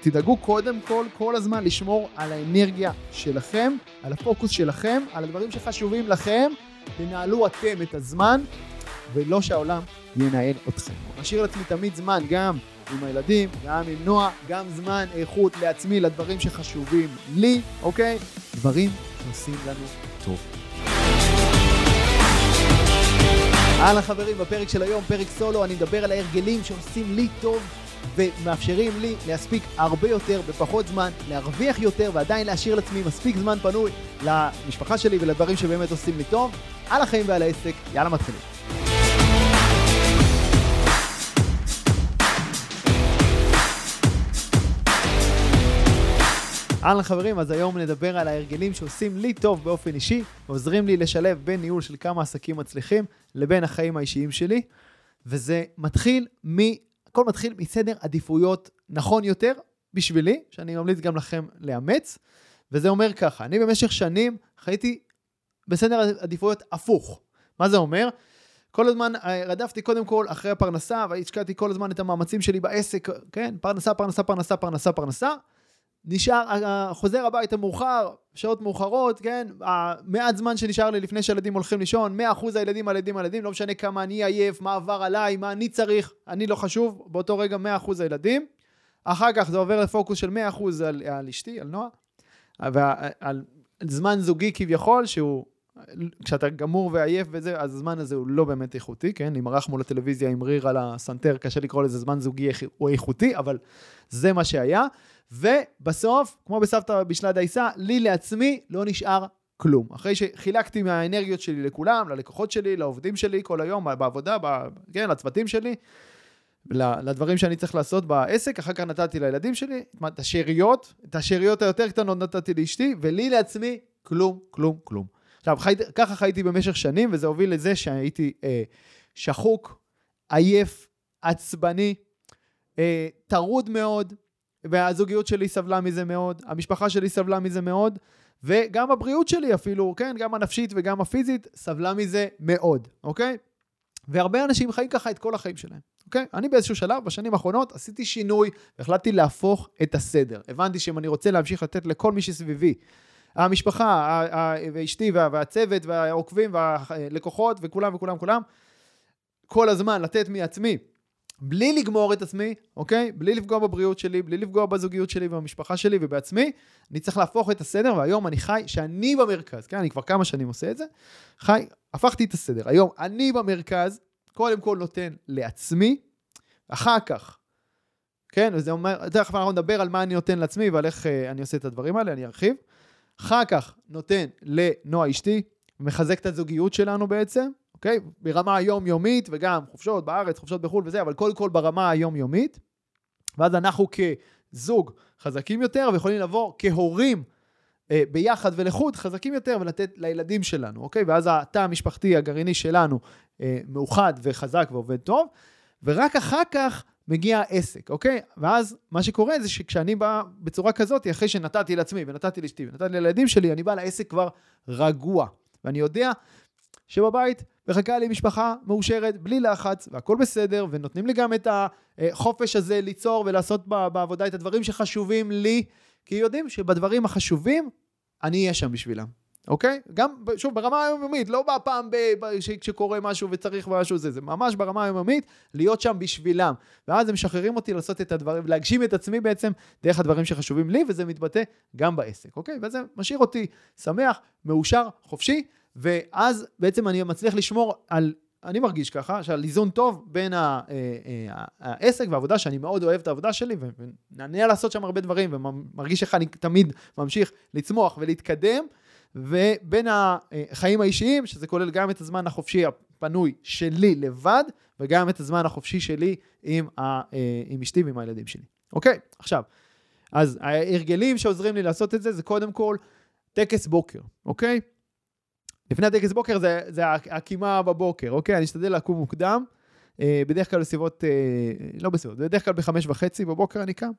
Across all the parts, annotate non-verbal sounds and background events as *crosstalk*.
תדאגו קודם כל, כל הזמן לשמור על האנרגיה שלכם, על הפוקוס שלכם, על הדברים שחשובים לכם. תנהלו אתם את הזמן, ולא שהעולם ינהל אתכם. משאיר לעצמי תמיד זמן, גם עם הילדים, גם עם נועה, גם זמן איכות לעצמי, לדברים שחשובים לי, אוקיי? דברים שעושים לנו טוב. אהלן חברים, בפרק של היום, פרק סולו, אני מדבר על ההרגלים שעושים לי טוב ומאפשרים לי להספיק הרבה יותר בפחות זמן, להרוויח יותר ועדיין להשאיר לעצמי מספיק זמן פנוי למשפחה שלי ולדברים שבאמת עושים לי טוב. על החיים ועל העסק, יאללה מתחילים. אהלן חברים, אז היום נדבר על ההרגלים שעושים לי טוב באופן אישי, ועוזרים לי לשלב בין ניהול של כמה עסקים מצליחים לבין החיים האישיים שלי, וזה מתחיל מ... הכל מתחיל מסדר עדיפויות נכון יותר בשבילי, שאני ממליץ גם לכם לאמץ, וזה אומר ככה, אני במשך שנים חייתי בסדר עדיפויות הפוך. מה זה אומר? כל הזמן אה, רדפתי קודם כל אחרי הפרנסה, והשקעתי כל הזמן את המאמצים שלי בעסק, כן? פרנסה, פרנסה, פרנסה, פרנסה, פרנסה. נשאר, חוזר הביתה מאוחר, שעות מאוחרות, כן? המעט זמן שנשאר לי לפני שהילדים הולכים לישון, 100% הילדים, הילדים, הילדים, לא משנה כמה אני עייף, מה עבר עליי, מה אני צריך, אני לא חשוב, באותו רגע 100% הילדים. אחר כך זה עובר לפוקוס של 100% על, על אשתי, על נועה, ועל זמן זוגי כביכול, שהוא, כשאתה גמור ועייף וזה, אז הזמן הזה הוא לא באמת איכותי, כן? אם ערך מול הטלוויזיה עם ריר על הסנטר, קשה לקרוא לזה זמן זוגי הוא איכותי, אבל זה מה שהיה. ובסוף, כמו בסבתא בשלה דייסה, לי לעצמי לא נשאר כלום. אחרי שחילקתי מהאנרגיות שלי לכולם, ללקוחות שלי, לעובדים שלי כל היום, בעבודה, ב, כן, לצוותים שלי, לדברים שאני צריך לעשות בעסק, אחר כך נתתי לילדים שלי, את השאריות, את השאריות היותר קטנות נתתי לאשתי, ולי לעצמי, כלום, כלום, כלום. עכשיו, חי, ככה חייתי במשך שנים, וזה הוביל לזה שהייתי אה, שחוק, עייף, עצבני, אה, טרוד מאוד, והזוגיות שלי סבלה מזה מאוד, המשפחה שלי סבלה מזה מאוד, וגם הבריאות שלי אפילו, כן, גם הנפשית וגם הפיזית, סבלה מזה מאוד, אוקיי? והרבה אנשים חיים ככה את כל החיים שלהם, אוקיי? אני באיזשהו שלב, בשנים האחרונות, עשיתי שינוי, והחלטתי להפוך את הסדר. הבנתי שאם אני רוצה להמשיך לתת לכל מי שסביבי, המשפחה, ואשתי, והצוות, והעוקבים, והלקוחות, וכולם וכולם כולם, כל הזמן לתת מעצמי בלי לגמור את עצמי, אוקיי? בלי לפגוע בבריאות שלי, בלי לפגוע בזוגיות שלי ובמשפחה שלי ובעצמי, אני צריך להפוך את הסדר, והיום אני חי שאני במרכז, כן? אני כבר כמה שנים עושה את זה. חי, הפכתי את הסדר. היום אני במרכז, קודם כל נותן לעצמי, אחר כך, כן? וזה אומר, תכף אנחנו נדבר על מה אני נותן לעצמי ועל איך uh, אני עושה את הדברים האלה, אני ארחיב. אחר כך נותן לנועה אשתי, מחזק את הזוגיות שלנו בעצם, אוקיי? ברמה היומיומית וגם חופשות בארץ, חופשות בחו"ל וזה, אבל קודם כל ברמה היומיומית. ואז אנחנו כזוג חזקים יותר ויכולים לבוא כהורים אה, ביחד ולחוד חזקים יותר ולתת לילדים שלנו, אוקיי? ואז התא המשפחתי הגרעיני שלנו אה, מאוחד וחזק ועובד טוב, ורק אחר כך מגיע העסק, אוקיי? ואז מה שקורה זה שכשאני בא בצורה כזאת, אחרי שנתתי לעצמי ונתתי לאשתי ונתתי לילדים שלי, אני בא לעסק כבר רגוע. ואני יודע שבבית מחכה לי משפחה מאושרת, בלי לחץ, והכל בסדר, ונותנים לי גם את החופש הזה ליצור ולעשות בעבודה את הדברים שחשובים לי, כי יודעים שבדברים החשובים, אני אהיה שם בשבילם. אוקיי? גם, שוב, ברמה היומיומית, לא בפעם כשקורה משהו וצריך משהו זה, זה ממש ברמה היומיומית, להיות שם בשבילם. ואז הם משחררים אותי לעשות את הדברים, להגשים את עצמי בעצם דרך הדברים שחשובים לי, וזה מתבטא גם בעסק, אוקיי? וזה משאיר אותי שמח, מאושר, חופשי, ואז בעצם אני מצליח לשמור על, אני מרגיש ככה, שעל איזון טוב בין אה, אה, העסק והעבודה, שאני מאוד אוהב את העבודה שלי, ונענה לעשות שם הרבה דברים, ומרגיש איך אני תמיד ממשיך לצמוח ולהתקדם, ובין החיים האישיים, שזה כולל גם את הזמן החופשי הפנוי שלי לבד, וגם את הזמן החופשי שלי עם, ה, אה, עם אשתי ועם הילדים שלי. אוקיי, עכשיו, אז ההרגלים שעוזרים לי לעשות את זה, זה קודם כל טקס בוקר, אוקיי? לפני הטקס בוקר זה, זה הקימה בבוקר, אוקיי? אני אשתדל לקום מוקדם. אה, בדרך כלל בסביבות, אה, לא בסביבות, בדרך כלל בחמש וחצי בבוקר אני קם.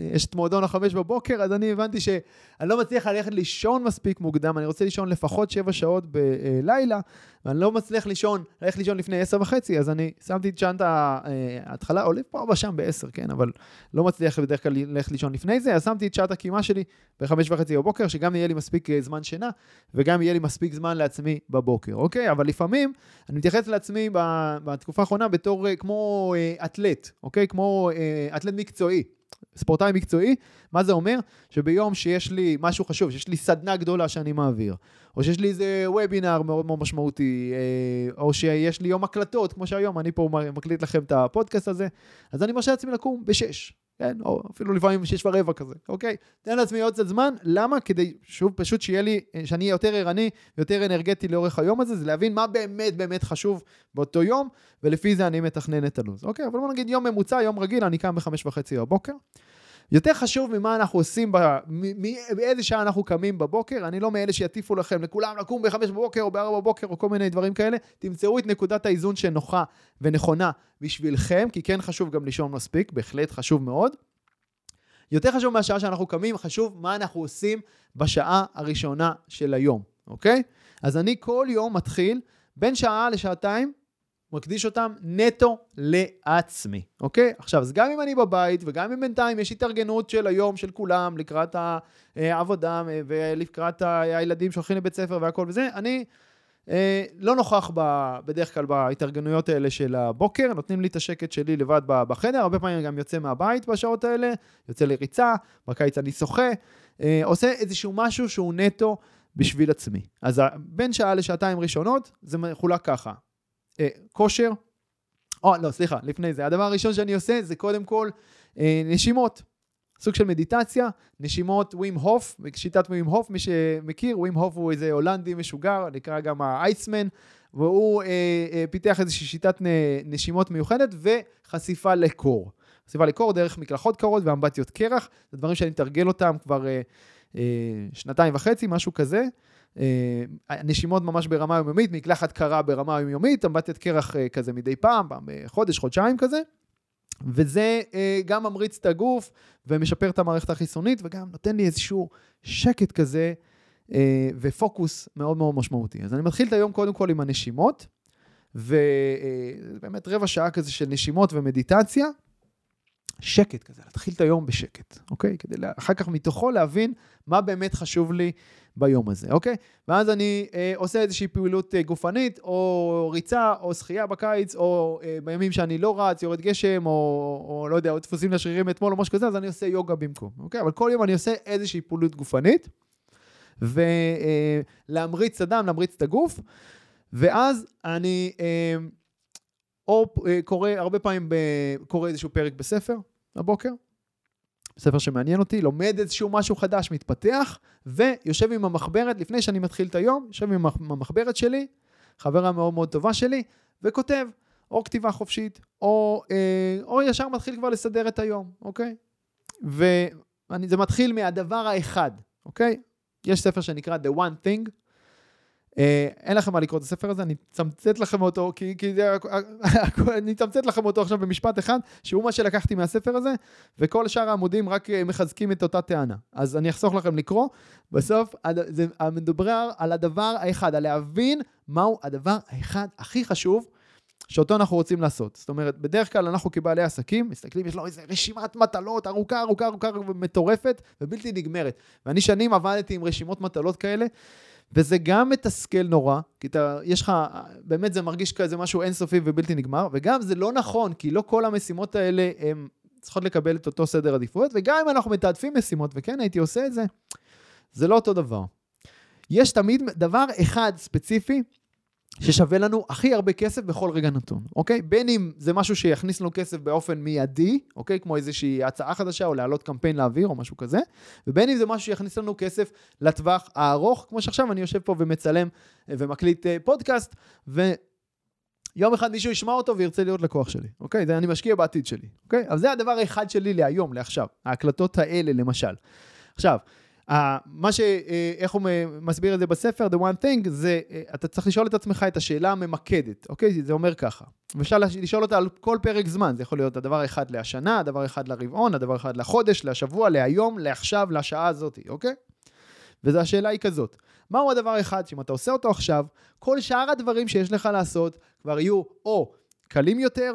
יש את מועדון החמש בבוקר, אז אני הבנתי שאני לא מצליח ללכת לישון מספיק מוקדם, אני רוצה לישון לפחות שבע שעות בלילה, ואני לא מצליח לישון, ללכת לישון לפני עשר וחצי, אז אני שמתי את צ'אנט ההתחלה, עולה פה ושם בעשר, כן, אבל לא מצליח בדרך כלל ללכת לישון לפני זה, אז שמתי את שעת הקימה שלי בחמש וחצי בבוקר, שגם יהיה לי מספיק אה, זמן שינה, וגם יהיה לי מספיק זמן לעצמי בבוקר, אוקיי? אבל לפעמים אני מתייחס לעצמי בתקופה האחרונה בתור אה, כמו אה, אתלט, אוקיי? כמו אתלט מקצועי. ספורטאי מקצועי, מה זה אומר? שביום שיש לי משהו חשוב, שיש לי סדנה גדולה שאני מעביר, או שיש לי איזה וובינר מאוד מאוד משמעותי, אה, או שיש לי יום הקלטות, כמו שהיום אני פה מקליט לכם את הפודקאסט הזה, אז אני מרשה לעצמי לקום בשש. כן, או אפילו לפעמים שש ורבע כזה, אוקיי? תן לעצמי עוד קצת זמן, למה? כדי, שוב, פשוט שיהיה לי, שאני אהיה יותר ערני ויותר אנרגטי לאורך היום הזה, זה להבין מה באמת באמת חשוב באותו יום, ולפי זה אני מתכנן את הלו"ז, אוקיי? אבל בוא נגיד יום ממוצע, יום רגיל, אני קם בחמש וחצי בבוקר. יותר חשוב ממה אנחנו עושים, באיזה שעה אנחנו קמים בבוקר, אני לא מאלה שיטיפו לכם לכולם לקום ב-5 בבוקר או ב-4 בבוקר או כל מיני דברים כאלה, תמצאו את נקודת האיזון שנוחה ונכונה בשבילכם, כי כן חשוב גם לישון מספיק, בהחלט חשוב מאוד. יותר חשוב מהשעה שאנחנו קמים, חשוב מה אנחנו עושים בשעה הראשונה של היום, אוקיי? אז אני כל יום מתחיל בין שעה לשעתיים מקדיש אותם נטו לעצמי, אוקיי? עכשיו, אז גם אם אני בבית וגם אם בינתיים יש התארגנות של היום של כולם לקראת העבודה ולקראת הילדים שהולכים לבית ספר והכל וזה, אני אה, לא נוכח ב, בדרך כלל בהתארגנויות האלה של הבוקר, נותנים לי את השקט שלי לבד בחדר, הרבה פעמים אני גם יוצא מהבית בשעות האלה, יוצא לריצה, בקיץ אני שוחה, אה, עושה איזשהו משהו שהוא נטו בשביל עצמי. אז בין שעה לשעתיים ראשונות זה מחולק ככה, אה, כושר, או לא, סליחה, לפני זה. הדבר הראשון שאני עושה זה קודם כל אה, נשימות. סוג של מדיטציה, נשימות ווים הוף, שיטת ווים הוף, מי שמכיר, ווים הוף הוא איזה הולנדי משוגר, נקרא גם האייסמן, והוא אה, אה, פיתח איזושהי שיטת נשימות מיוחדת וחשיפה לקור. חשיפה לקור דרך מקלחות קרות ואמבטיות קרח, זה דברים שאני מתרגל אותם כבר אה, אה, שנתיים וחצי, משהו כזה. אה, נשימות ממש ברמה יומיומית, מקלחת קרה ברמה יומיומית, אמבטיית קרח אה, כזה מדי פעם, פעם בחודש, חודשיים כזה. וזה אה, גם ממריץ את הגוף ומשפר את המערכת החיסונית וגם נותן לי איזשהו שקט כזה ופוקוס מאוד מאוד משמעותי. אז אני מתחיל את היום קודם כל עם הנשימות, ובאמת רבע שעה כזה של נשימות ומדיטציה. שקט כזה, להתחיל את היום בשקט, אוקיי? כדי אחר כך מתוכו להבין מה באמת חשוב לי ביום הזה, אוקיי? ואז אני אה, עושה איזושהי פעילות אה, גופנית, או ריצה, או שחייה בקיץ, או אה, בימים שאני לא רץ, יורד גשם, או, או לא יודע, או דפוסים לשרירים אתמול או משהו כזה, אז אני עושה יוגה במקום, אוקיי? אבל כל יום אני עושה איזושהי פעילות גופנית, ולהמריץ אה, את הדם, להמריץ את הגוף, ואז אני... אה, או אה, קורא, הרבה פעמים קורא איזשהו פרק בספר בבוקר, ספר שמעניין אותי, לומד איזשהו משהו חדש, מתפתח, ויושב עם המחברת, לפני שאני מתחיל את היום, יושב עם המחברת שלי, חברה מאוד מאוד טובה שלי, וכותב, או כתיבה חופשית, או, אה, או ישר מתחיל כבר לסדר את היום, אוקיי? וזה מתחיל מהדבר האחד, אוקיי? יש ספר שנקרא The One Thing, אין לכם מה לקרוא את הספר הזה, אני אצמצת לכם אותו, כי, כי זה, אני אצמצת לכם אותו עכשיו במשפט אחד, שהוא מה שלקחתי מהספר הזה, וכל שאר העמודים רק אה, מחזקים את אותה טענה. אז אני אחסוך לכם לקרוא, בסוף זה מדובר על הדבר האחד, על להבין מהו הדבר האחד הכי חשוב. שאותו אנחנו רוצים לעשות. זאת אומרת, בדרך כלל אנחנו כבעלי עסקים, מסתכלים, יש לו איזה רשימת מטלות ארוכה, ארוכה, ארוכה ומטורפת ובלתי נגמרת. ואני שנים עבדתי עם רשימות מטלות כאלה, וזה גם מתסכל נורא, כי אתה, יש לך, באמת זה מרגיש כזה משהו אינסופי ובלתי נגמר, וגם זה לא נכון, כי לא כל המשימות האלה הן צריכות לקבל את אותו סדר עדיפויות, וגם אם אנחנו מתעדפים משימות, וכן הייתי עושה את זה, זה לא אותו דבר. יש תמיד דבר אחד ספציפי ששווה לנו הכי הרבה כסף בכל רגע נתון, אוקיי? בין אם זה משהו שיכניס לנו כסף באופן מיידי, אוקיי? כמו איזושהי הצעה חדשה או להעלות קמפיין לאוויר או משהו כזה, ובין אם זה משהו שיכניס לנו כסף לטווח הארוך, כמו שעכשיו אני יושב פה ומצלם אה, ומקליט אה, פודקאסט, ויום אחד מישהו ישמע אותו וירצה להיות לקוח שלי, אוקיי? זה אני משקיע בעתיד שלי, אוקיי? אז זה הדבר האחד שלי להיום, לעכשיו, ההקלטות האלה למשל. עכשיו, מה ש... אה, איך הוא מסביר את זה בספר, The One Thing, זה, אה, אתה צריך לשאול את עצמך את השאלה הממקדת, אוקיי? זה אומר ככה. אפשר לשאול אותה על כל פרק זמן, זה יכול להיות הדבר האחד להשנה, הדבר האחד לרבעון, הדבר האחד לחודש, לשבוע, להיום, לעכשיו, לשעה הזאת, אוקיי? וזו השאלה היא כזאת, מהו הדבר האחד שאם אתה עושה אותו עכשיו, כל שאר הדברים שיש לך לעשות כבר יהיו או קלים יותר,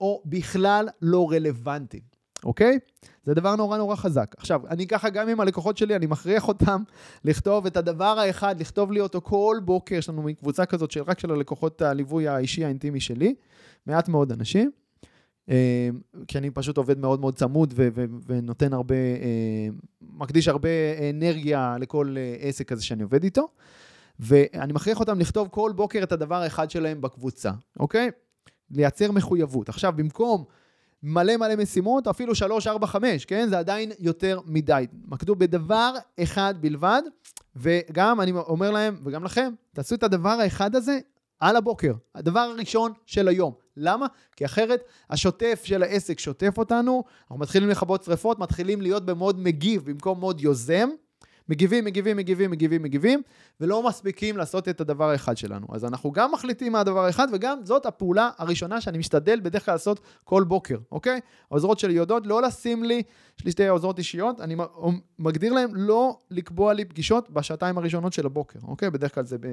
או בכלל לא רלוונטיים. אוקיי? זה דבר נורא נורא חזק. עכשיו, אני ככה גם עם הלקוחות שלי, אני מכריח אותם לכתוב את הדבר האחד, לכתוב לי אותו כל בוקר, יש לנו קבוצה כזאת של רק של הלקוחות הליווי האישי האינטימי שלי, מעט מאוד אנשים, אה, כי אני פשוט עובד מאוד מאוד צמוד ו- ו- ונותן הרבה, אה, מקדיש הרבה אנרגיה לכל אה, עסק כזה שאני עובד איתו, ואני מכריח אותם לכתוב כל בוקר את הדבר האחד שלהם בקבוצה, אוקיי? לייצר מחויבות. עכשיו, במקום... מלא מלא משימות, אפילו 3, 4, 5, כן? זה עדיין יותר מדי. מקדו בדבר אחד בלבד, וגם אני אומר להם, וגם לכם, תעשו את הדבר האחד הזה על הבוקר, הדבר הראשון של היום. למה? כי אחרת השוטף של העסק שוטף אותנו, אנחנו מתחילים לכבות שריפות, מתחילים להיות במוד מגיב במקום מוד יוזם, מגיבים, מגיבים, מגיבים, מגיבים, מגיבים, ולא מספיקים לעשות את הדבר האחד שלנו. אז אנחנו גם מחליטים מה הדבר האחד, וגם זאת הפעולה הראשונה שאני משתדל בדרך כלל לעשות כל בוקר, אוקיי? העוזרות שלי יודעות לא לשים לי, יש לי שתי עוזרות אישיות, אני מגדיר להם לא לקבוע לי פגישות בשעתיים הראשונות של הבוקר, אוקיי? בדרך כלל זה ב...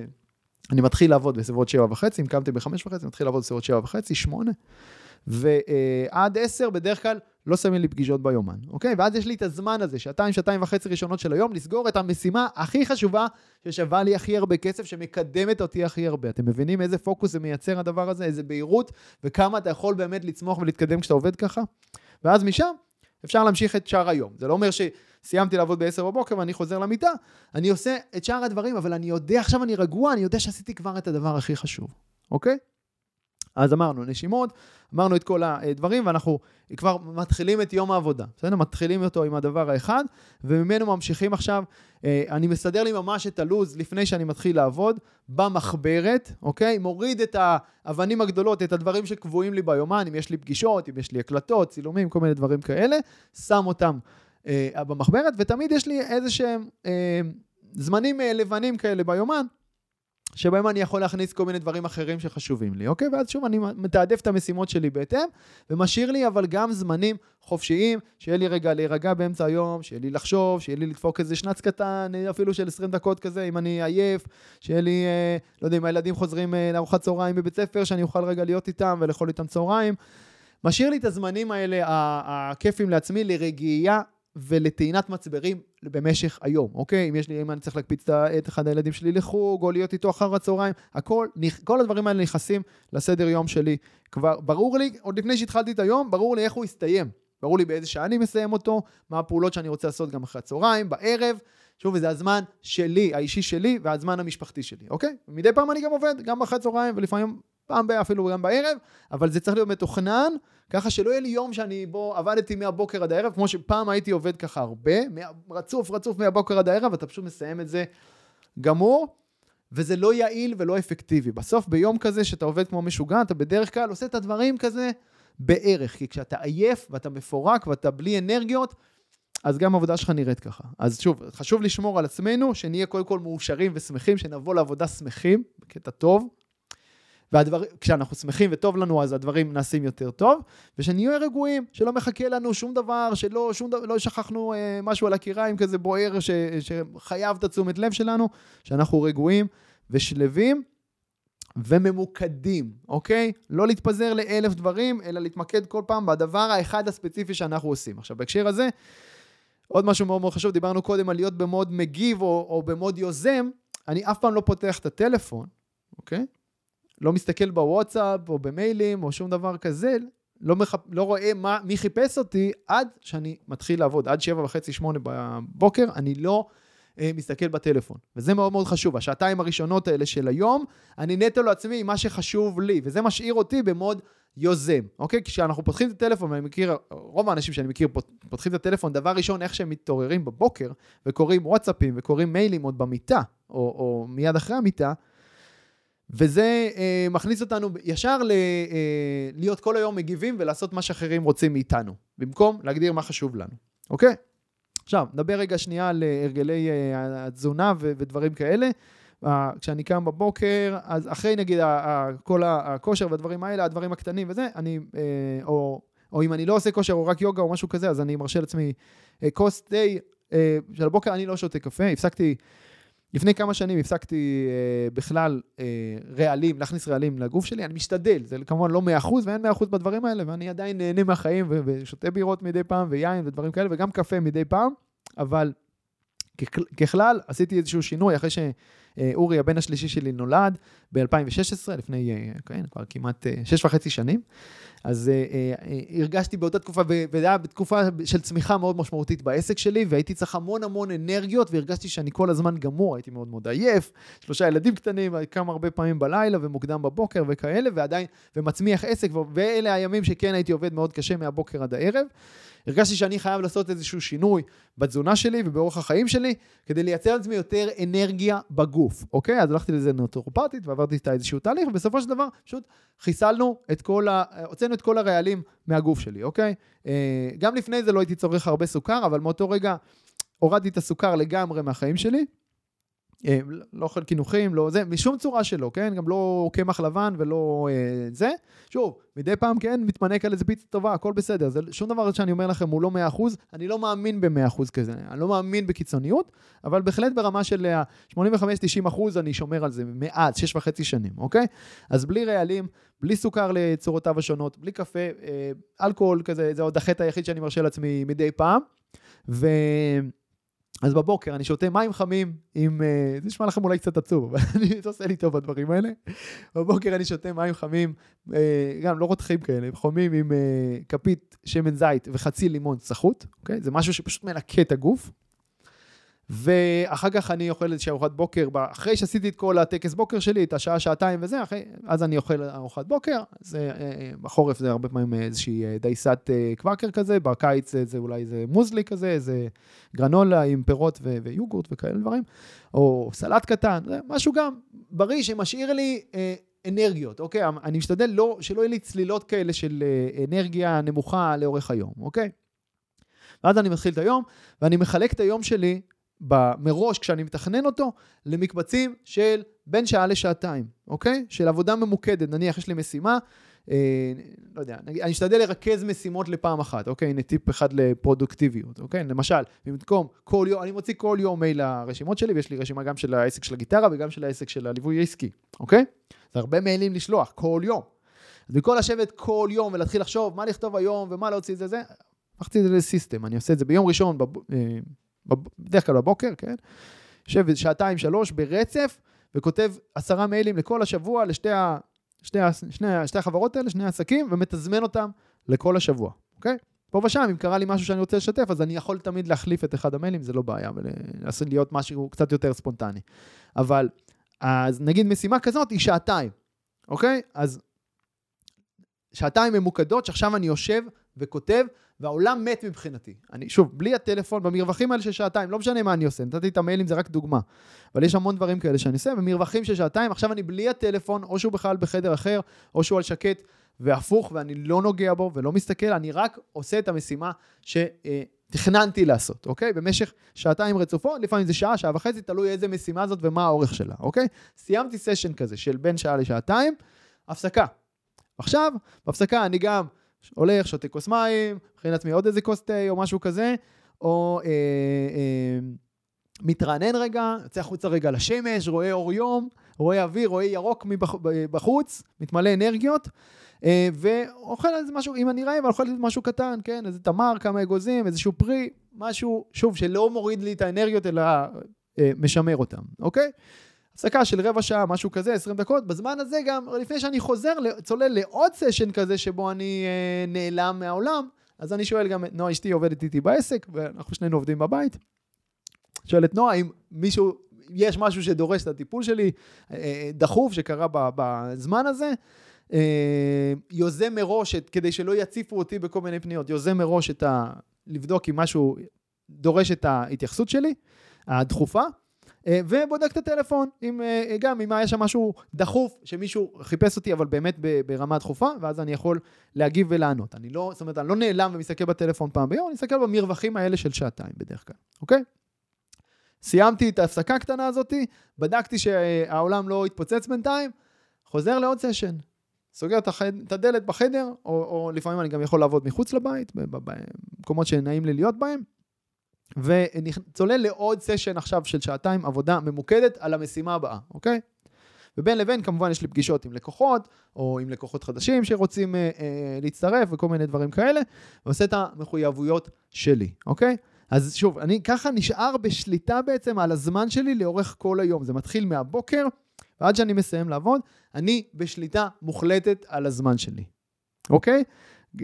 אני מתחיל לעבוד בסביבות שבע וחצי, אם קמתי בחמש וחצי, מתחיל לעבוד בסביבות שבע וחצי, שמונה. ועד עשר בדרך כלל לא שמים לי פגישות ביומן, אוקיי? ואז יש לי את הזמן הזה, שעתיים, שעתיים וחצי ראשונות של היום, לסגור את המשימה הכי חשובה, ששווה לי הכי הרבה כסף, שמקדמת אותי הכי הרבה. אתם מבינים איזה פוקוס זה מייצר הדבר הזה, איזה בהירות, וכמה אתה יכול באמת לצמוח ולהתקדם כשאתה עובד ככה? ואז משם אפשר להמשיך את שאר היום. זה לא אומר שסיימתי לעבוד ב-10 בבוקר ואני חוזר למיטה, אני עושה את שאר הדברים, אבל אני יודע, עכשיו אני רגוע, אני יודע שעשיתי כבר את הדבר הכי חשוב, אוקיי? אז אמרנו נשימות, אמרנו את כל הדברים, ואנחנו כבר מתחילים את יום העבודה, בסדר? מתחילים אותו עם הדבר האחד, וממנו ממשיכים עכשיו. אה, אני מסדר לי ממש את הלו"ז לפני שאני מתחיל לעבוד, במחברת, אוקיי? מוריד את האבנים הגדולות, את הדברים שקבועים לי ביומן, אם יש לי פגישות, אם יש לי הקלטות, צילומים, כל מיני דברים כאלה, שם אותם אה, במחברת, ותמיד יש לי איזה שהם אה, זמנים אה, לבנים כאלה ביומן, שבהם אני יכול להכניס כל מיני דברים אחרים שחשובים לי, אוקיי? ואז שוב אני מתעדף את המשימות שלי בהתאם, ומשאיר לי אבל גם זמנים חופשיים, שיהיה לי רגע להירגע באמצע היום, שיהיה לי לחשוב, שיהיה לי לדפוק איזה שנץ קטן, אפילו של 20 דקות כזה, אם אני עייף, שיהיה לי, אה, לא יודע, אם הילדים חוזרים אה, לארוחת צהריים בבית ספר, שאני אוכל רגע להיות איתם ולאכול איתם צהריים. משאיר לי את הזמנים האלה, הכיפים לעצמי, לרגיעה ולטעינת מצברים במשך היום, אוקיי? אם יש לי, אם אני צריך להקפיץ את אחד הילדים שלי לחוג, או להיות איתו אחר הצהריים, הכל, כל הדברים האלה נכנסים לסדר יום שלי. כבר ברור לי, עוד לפני שהתחלתי את היום, ברור לי איך הוא יסתיים. ברור לי באיזה שעה אני מסיים אותו, מה הפעולות שאני רוצה לעשות גם אחרי הצהריים, בערב. שוב, זה הזמן שלי, האישי שלי, והזמן המשפחתי שלי, אוקיי? מדי פעם אני גם עובד, גם אחרי הצהריים, ולפעמים פעם אפילו גם בערב, אבל זה צריך להיות מתוכנן, ככה שלא יהיה לי יום שאני בו עבדתי מהבוקר עד הערב, כמו שפעם הייתי עובד ככה הרבה, רצוף רצוף מהבוקר עד הערב, אתה פשוט מסיים את זה גמור, וזה לא יעיל ולא אפקטיבי. בסוף ביום כזה שאתה עובד כמו משוגע, אתה בדרך כלל עושה את הדברים כזה בערך, כי כשאתה עייף ואתה מפורק ואתה בלי אנרגיות, אז גם העבודה שלך נראית ככה. אז שוב, חשוב לשמור על עצמנו, שנהיה קודם כל מאושרים ושמחים, שנבוא לעבודה שמחים, בקטע טוב, וכשאנחנו שמחים וטוב לנו, אז הדברים נעשים יותר טוב, ושנהיה רגועים, שלא מחכה לנו שום דבר, שלא שום דבר, לא שכחנו אה, משהו על הקיריים כזה בוער, ש, שחייב את התשומת לב שלנו, שאנחנו רגועים ושלווים. וממוקדים, אוקיי? לא להתפזר לאלף דברים, אלא להתמקד כל פעם בדבר האחד הספציפי שאנחנו עושים. עכשיו, בהקשר הזה, עוד משהו מאוד מאוד חשוב, דיברנו קודם על להיות במוד מגיב או, או במוד יוזם, אני אף פעם לא פותח את הטלפון, אוקיי? לא מסתכל בוואטסאפ או במיילים או שום דבר כזה, לא, מח... לא רואה מה, מי חיפש אותי עד שאני מתחיל לעבוד, עד שבע וחצי, שמונה בבוקר, אני לא אה, מסתכל בטלפון. וזה מאוד מאוד חשוב, השעתיים הראשונות האלה של היום, אני נטו לעצמי עם מה שחשוב לי, וזה משאיר אותי במוד יוזם, אוקיי? כשאנחנו פותחים את הטלפון, ואני מכיר, רוב האנשים שאני מכיר פותחים את הטלפון, דבר ראשון, איך שהם מתעוררים בבוקר, וקוראים וואטסאפים, וקוראים מיילים עוד במיטה, או, או מיד אחרי המיטה, וזה אה, מכניס אותנו ישר ל, אה, להיות כל היום מגיבים ולעשות מה שאחרים רוצים מאיתנו, במקום להגדיר מה חשוב לנו, אוקיי? עכשיו, נדבר רגע שנייה על אה, הרגלי אה, התזונה ו- ודברים כאלה. אה, כשאני קם בבוקר, אז אחרי נגיד ה- ה- כל הכושר והדברים האלה, הדברים הקטנים וזה, אני, אה, או, או אם אני לא עושה כושר או רק יוגה או משהו כזה, אז אני מרשה לעצמי אה, כוס תה אה, של הבוקר, אני לא שותה קפה, הפסקתי, לפני כמה שנים הפסקתי אה, בכלל אה, רעלים, להכניס רעלים לגוף שלי, אני משתדל, זה כמובן לא 100% ואין 100% בדברים האלה, ואני עדיין נהנה מהחיים ושותה בירות מדי פעם ויין ודברים כאלה, וגם קפה מדי פעם, אבל ככלל עשיתי איזשהו שינוי אחרי שאורי, הבן השלישי שלי, נולד ב-2016, לפני, אה, כן, כבר כמעט אה, שש וחצי שנים. אז אה, אה, אה, הרגשתי באותה תקופה, וזה היה בתקופה של צמיחה מאוד משמעותית בעסק שלי, והייתי צריך המון המון אנרגיות, והרגשתי שאני כל הזמן גמור, הייתי מאוד מאוד עייף, שלושה ילדים קטנים, קם הרבה פעמים בלילה ומוקדם בבוקר וכאלה, ועדיין, ומצמיח עסק, ואלה הימים שכן הייתי עובד מאוד קשה מהבוקר עד הערב. הרגשתי שאני חייב לעשות איזשהו שינוי בתזונה שלי ובאורח החיים שלי, כדי לייצר לעצמי יותר אנרגיה בגוף, אוקיי? אז הלכתי לזה נוטרופטית ועברתי איתה איזשהו תהליך, ובסופו של דבר פשוט חיסלנו את כל ה... הוצאנו את כל הרעלים מהגוף שלי, אוקיי? אה, גם לפני זה לא הייתי צורך הרבה סוכר, אבל מאותו רגע הורדתי את הסוכר לגמרי מהחיים שלי. אה, לא אוכל קינוחים, לא זה, משום צורה שלא, כן? גם לא קמח לבן ולא אה, זה. שוב, מדי פעם כן מתמנק על איזה פיצה טובה, הכל בסדר. זה שום דבר שאני אומר לכם הוא לא 100%, אני לא מאמין ב-100% כזה, אני לא מאמין בקיצוניות, אבל בהחלט ברמה של אה, 85-90% אני שומר על זה מאז, שש וחצי שנים, אוקיי? אז בלי רעלים, בלי סוכר לצורותיו השונות, בלי קפה, אה, אלכוהול כזה, זה עוד החטא היחיד שאני מרשה לעצמי מדי פעם. ו... אז בבוקר אני שותה מים חמים עם, אה, זה נשמע לכם אולי קצת עצוב, אבל *laughs* זה עושה לי טוב הדברים האלה. בבוקר אני שותה מים חמים, אה, גם לא רותחים כאלה, חומים עם אה, כפית שמן זית וחצי לימון צחות, אוקיי? זה משהו שפשוט מנקה את הגוף. ואחר כך אני אוכל איזושהי ארוחת בוקר, אחרי שעשיתי את כל הטקס בוקר שלי, את השעה, שעתיים וזה, אחרי, אז אני אוכל ארוחת בוקר. זה, אה, אה, בחורף זה הרבה פעמים איזושהי אה, דייסת אה, קוואקר כזה, בקיץ זה, זה אולי זה מוזלי כזה, איזה גרנולה עם פירות ו- ויוגורט וכאלה דברים, או סלט קטן, זה משהו גם בריא שמשאיר לי אנרגיות, אוקיי? אני משתדל לא, שלא יהיו לי צלילות כאלה של אנרגיה נמוכה לאורך היום, אוקיי? ואז אני מתחיל את היום, ואני מחלק את היום שלי מראש, כשאני מתכנן אותו, למקבצים של בין שעה לשעתיים, אוקיי? של עבודה ממוקדת. נניח, יש לי משימה, אה, לא יודע, נגיד, אני אשתדל לרכז משימות לפעם אחת, אוקיי? הנה טיפ אחד לפרודוקטיביות, אוקיי? למשל, במקום כל יום, אני מוציא כל יום מייל לרשימות שלי, ויש לי רשימה גם של העסק של הגיטרה וגם של העסק של הליווי העסקי, אוקיי? זה הרבה מיילים לשלוח, כל יום. אז במקום לשבת כל יום ולהתחיל לחשוב מה לכתוב היום ומה להוציא את זה, זה, הפכתי את זה לסיסטם, אני עושה את זה ביום ראשון, בב... אה, בדרך כלל בבוקר, כן? יושב שעתיים, שלוש ברצף, וכותב עשרה מיילים לכל השבוע לשתי ה... שני, ה- שתי החברות האלה, שני העסקים, ומתזמן אותם לכל השבוע, אוקיי? פה ושם, אם קרה לי משהו שאני רוצה לשתף, אז אני יכול תמיד להחליף את אחד המיילים, זה לא בעיה, ולעשות להיות משהו קצת יותר ספונטני. אבל, אז נגיד משימה כזאת היא שעתיים, אוקיי? אז שעתיים ממוקדות, שעכשיו אני יושב וכותב, והעולם מת מבחינתי. אני, שוב, בלי הטלפון, במרווחים האלה של שעתיים, לא משנה מה אני עושה, נתתי את המיילים, זה רק דוגמה. אבל יש המון דברים כאלה שאני עושה, במרווחים של שעתיים, עכשיו אני בלי הטלפון, או שהוא בכלל בחדר אחר, או שהוא על שקט, והפוך, ואני לא נוגע בו ולא מסתכל, אני רק עושה את המשימה שתכננתי לעשות, אוקיי? במשך שעתיים רצופות, לפעמים זה שעה, שעה וחצי, תלוי איזה משימה זאת ומה האורך שלה, אוקיי? סיימתי סשן כזה של בין שעה לשעתיים, הפסקה. עכשיו, בהפסקה אני גם הולך, שותה כוס מים, מכין לעצמי עוד איזה כוס תה או משהו כזה, או אה, אה, מתרענן רגע, יוצא החוצה רגע לשמש, רואה אור יום, רואה אוויר, רואה ירוק בחוץ, מתמלא אנרגיות, אה, ואוכל איזה משהו, אם אני רעב, אוכל משהו קטן, כן? איזה תמר, כמה אגוזים, איזשהו פרי, משהו, שוב, שלא מוריד לי את האנרגיות, אלא אה, משמר אותם, אוקיי? הפסקה של רבע שעה, משהו כזה, 20 דקות. בזמן הזה גם, לפני שאני חוזר, צולל לעוד סשן כזה שבו אני אה, נעלם מהעולם, אז אני שואל גם את נועה אשתי עובדת איתי בעסק, ואנחנו שנינו עובדים בבית. שואל את נועה אם מישהו, יש משהו שדורש את הטיפול שלי, אה, דחוף, שקרה בזמן הזה. אה, יוזם מראש, את, כדי שלא יציפו אותי בכל מיני פניות, יוזם מראש את ה... לבדוק אם משהו דורש את ההתייחסות שלי, הדחופה. אה, ובודק את הטלפון, אם, אה, גם אם היה שם משהו דחוף, שמישהו חיפש אותי, אבל באמת ברמה דחופה, ואז אני יכול להגיב ולענות. אני לא, זאת אומרת, אני לא נעלם ומסתכל בטלפון פעם ביום, אני מסתכל במרווחים האלה של שעתיים בדרך כלל, אוקיי? סיימתי את ההפסקה הקטנה הזאתי, בדקתי שהעולם לא התפוצץ בינתיים, חוזר לעוד סשן. סוגר את, החד... את הדלת בחדר, או, או לפעמים אני גם יכול לעבוד מחוץ לבית, במקומות שנעים לי להיות בהם, וצולל לעוד סשן עכשיו של שעתיים עבודה ממוקדת על המשימה הבאה, אוקיי? ובין לבין כמובן יש לי פגישות עם לקוחות, או עם לקוחות חדשים שרוצים אה, אה, להצטרף וכל מיני דברים כאלה, ועושה את המחויבויות שלי, אוקיי? אז שוב, אני ככה נשאר בשליטה בעצם על הזמן שלי לאורך כל היום. זה מתחיל מהבוקר ועד שאני מסיים לעבוד, אני בשליטה מוחלטת על הזמן שלי, אוקיי?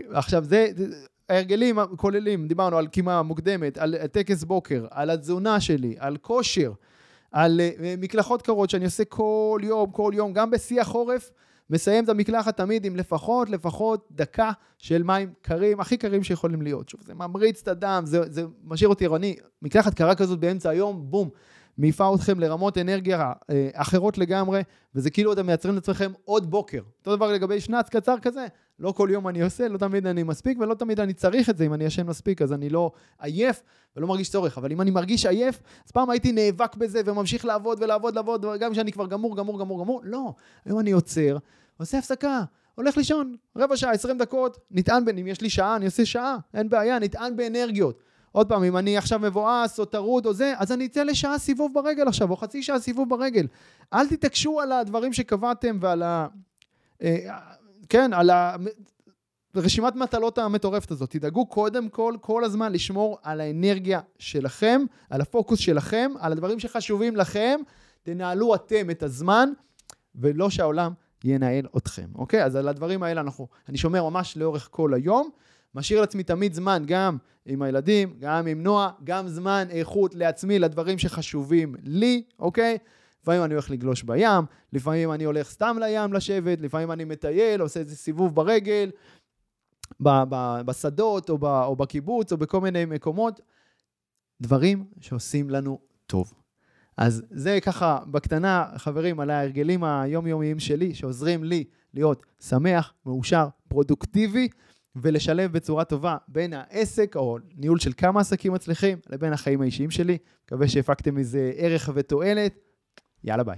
עכשיו, זה, ההרגלים כוללים, דיברנו על קימה מוקדמת, על טקס בוקר, על התזונה שלי, על כושר, על אה, מקלחות קרות שאני עושה כל יום, כל יום, גם בשיא החורף, מסיים את המקלחת תמיד עם לפחות, לפחות דקה של מים קרים, הכי קרים שיכולים להיות. שוב, זה ממריץ את הדם, זה, זה משאיר אותי ערני. מקלחת קרה כזאת באמצע היום, בום, מעיפה אתכם לרמות אנרגיה אה, אחרות לגמרי, וזה כאילו אתם מייצרים לעצמכם עוד בוקר. אותו דבר לגבי שנץ קצר כזה, לא כל יום אני עושה, לא תמיד אני מספיק, ולא תמיד אני צריך את זה, אם אני ישן מספיק, אז אני לא עייף ולא מרגיש צורך. אבל אם אני מרגיש עייף, אז פעם הייתי נאבק בזה וממשיך לעבוד ולעבוד, לעבוד, גם כשאני כבר גמור, גמור, גמור, גמור. לא, היום אני עוצר, עושה הפסקה, הולך לישון, רבע שעה, עשרים דקות, נטען בין, אם יש לי שעה, אני עושה שעה, אין בעיה, נטען באנרגיות. עוד פעם, אם אני עכשיו מבואס או טרוד או זה, אז אני אצא לשעה סיבוב ברגל עכשיו, או חצי שעה סיבוב ברגל. אל תתעקשו על הדברים שקבעתם ועל ה... אה, כן, על ה... רשימת מטלות המטורפת הזאת. תדאגו קודם כל, כל הזמן לשמור על האנרגיה שלכם, על הפוקוס שלכם, על הדברים שחשובים לכם. תנהלו אתם את הזמן, ולא שהעולם ינהל אתכם, אוקיי? אז על הדברים האלה אנחנו, אני שומר ממש לאורך כל היום. משאיר לעצמי תמיד זמן, גם עם הילדים, גם עם נועה, גם זמן איכות לעצמי, לדברים שחשובים לי, אוקיי? לפעמים אני הולך לגלוש בים, לפעמים אני הולך סתם לים לשבת, לפעמים אני מטייל, עושה איזה סיבוב ברגל, ב- ב- בשדות או, ב- או בקיבוץ או בכל מיני מקומות. דברים שעושים לנו טוב. אז זה ככה בקטנה, חברים, על ההרגלים היומיומיים שלי, שעוזרים לי להיות שמח, מאושר, פרודוקטיבי. ולשלב בצורה טובה בין העסק או ניהול של כמה עסקים מצליחים לבין החיים האישיים שלי. מקווה שהפקתם מזה ערך ותועלת. יאללה ביי.